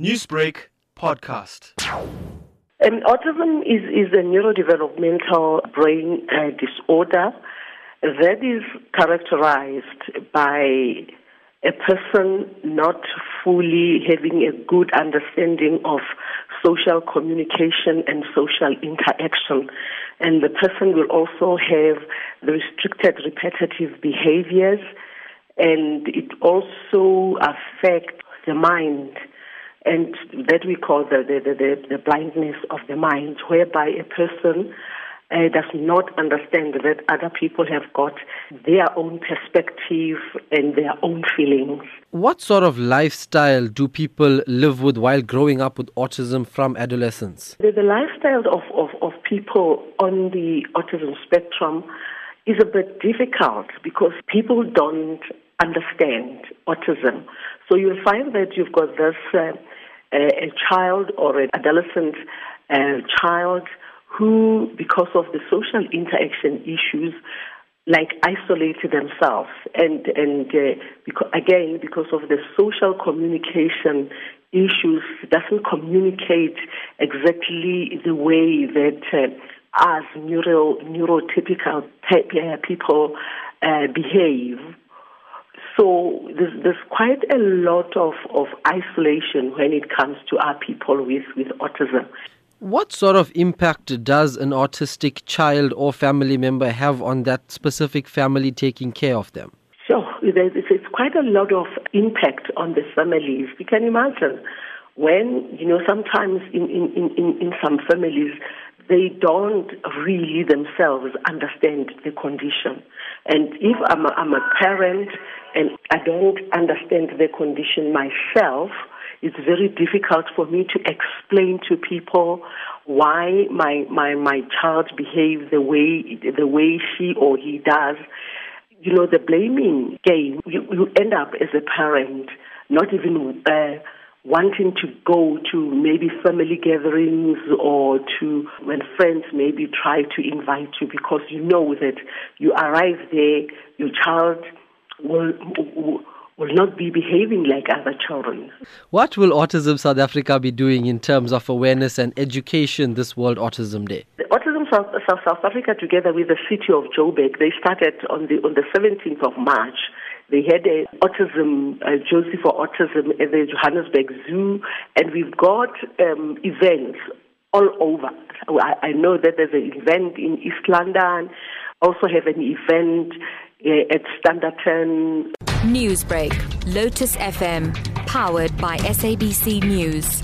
Newsbreak podcast. Autism is, is a neurodevelopmental brain uh, disorder that is characterized by a person not fully having a good understanding of social communication and social interaction. And the person will also have the restricted repetitive behaviors, and it also affects the mind and that we call the, the, the, the blindness of the mind, whereby a person uh, does not understand that other people have got their own perspective and their own feelings. What sort of lifestyle do people live with while growing up with autism from adolescence? The, the lifestyle of, of, of people on the autism spectrum is a bit difficult because people don't understand autism. So you'll find that you've got this uh, a, child or an adolescent uh, child who, because of the social interaction issues, like isolate themselves, and and uh, because, again because of the social communication issues, doesn't communicate exactly the way that uh, us neuro neurotypical uh, people uh, behave. So there's, there's quite a lot of, of isolation when it comes to our people with, with autism. What sort of impact does an autistic child or family member have on that specific family taking care of them? So it's quite a lot of impact on the families. You can imagine when, you know, sometimes in, in, in, in some families, they don't really themselves understand the condition. And if I'm a, I'm a parent and I don't understand the condition myself, it's very difficult for me to explain to people why my, my, my child behaves the way, the way she or he does. You know, the blaming game, you, you end up as a parent not even uh, wanting to go to maybe family gatherings or to when friends maybe try to invite you because you know that you arrive there, your child will, will not be behaving like other children. What will Autism South Africa be doing in terms of awareness and education this World Autism Day? The Autism South, South, South Africa, together with the city of Joburg, they started on the on the 17th of March they had a autism, a Jozi for Autism at the Johannesburg Zoo, and we've got um, events all over. I, I know that there's an event in East London, also have an event at Standerton. Newsbreak, Lotus FM, powered by SABC News.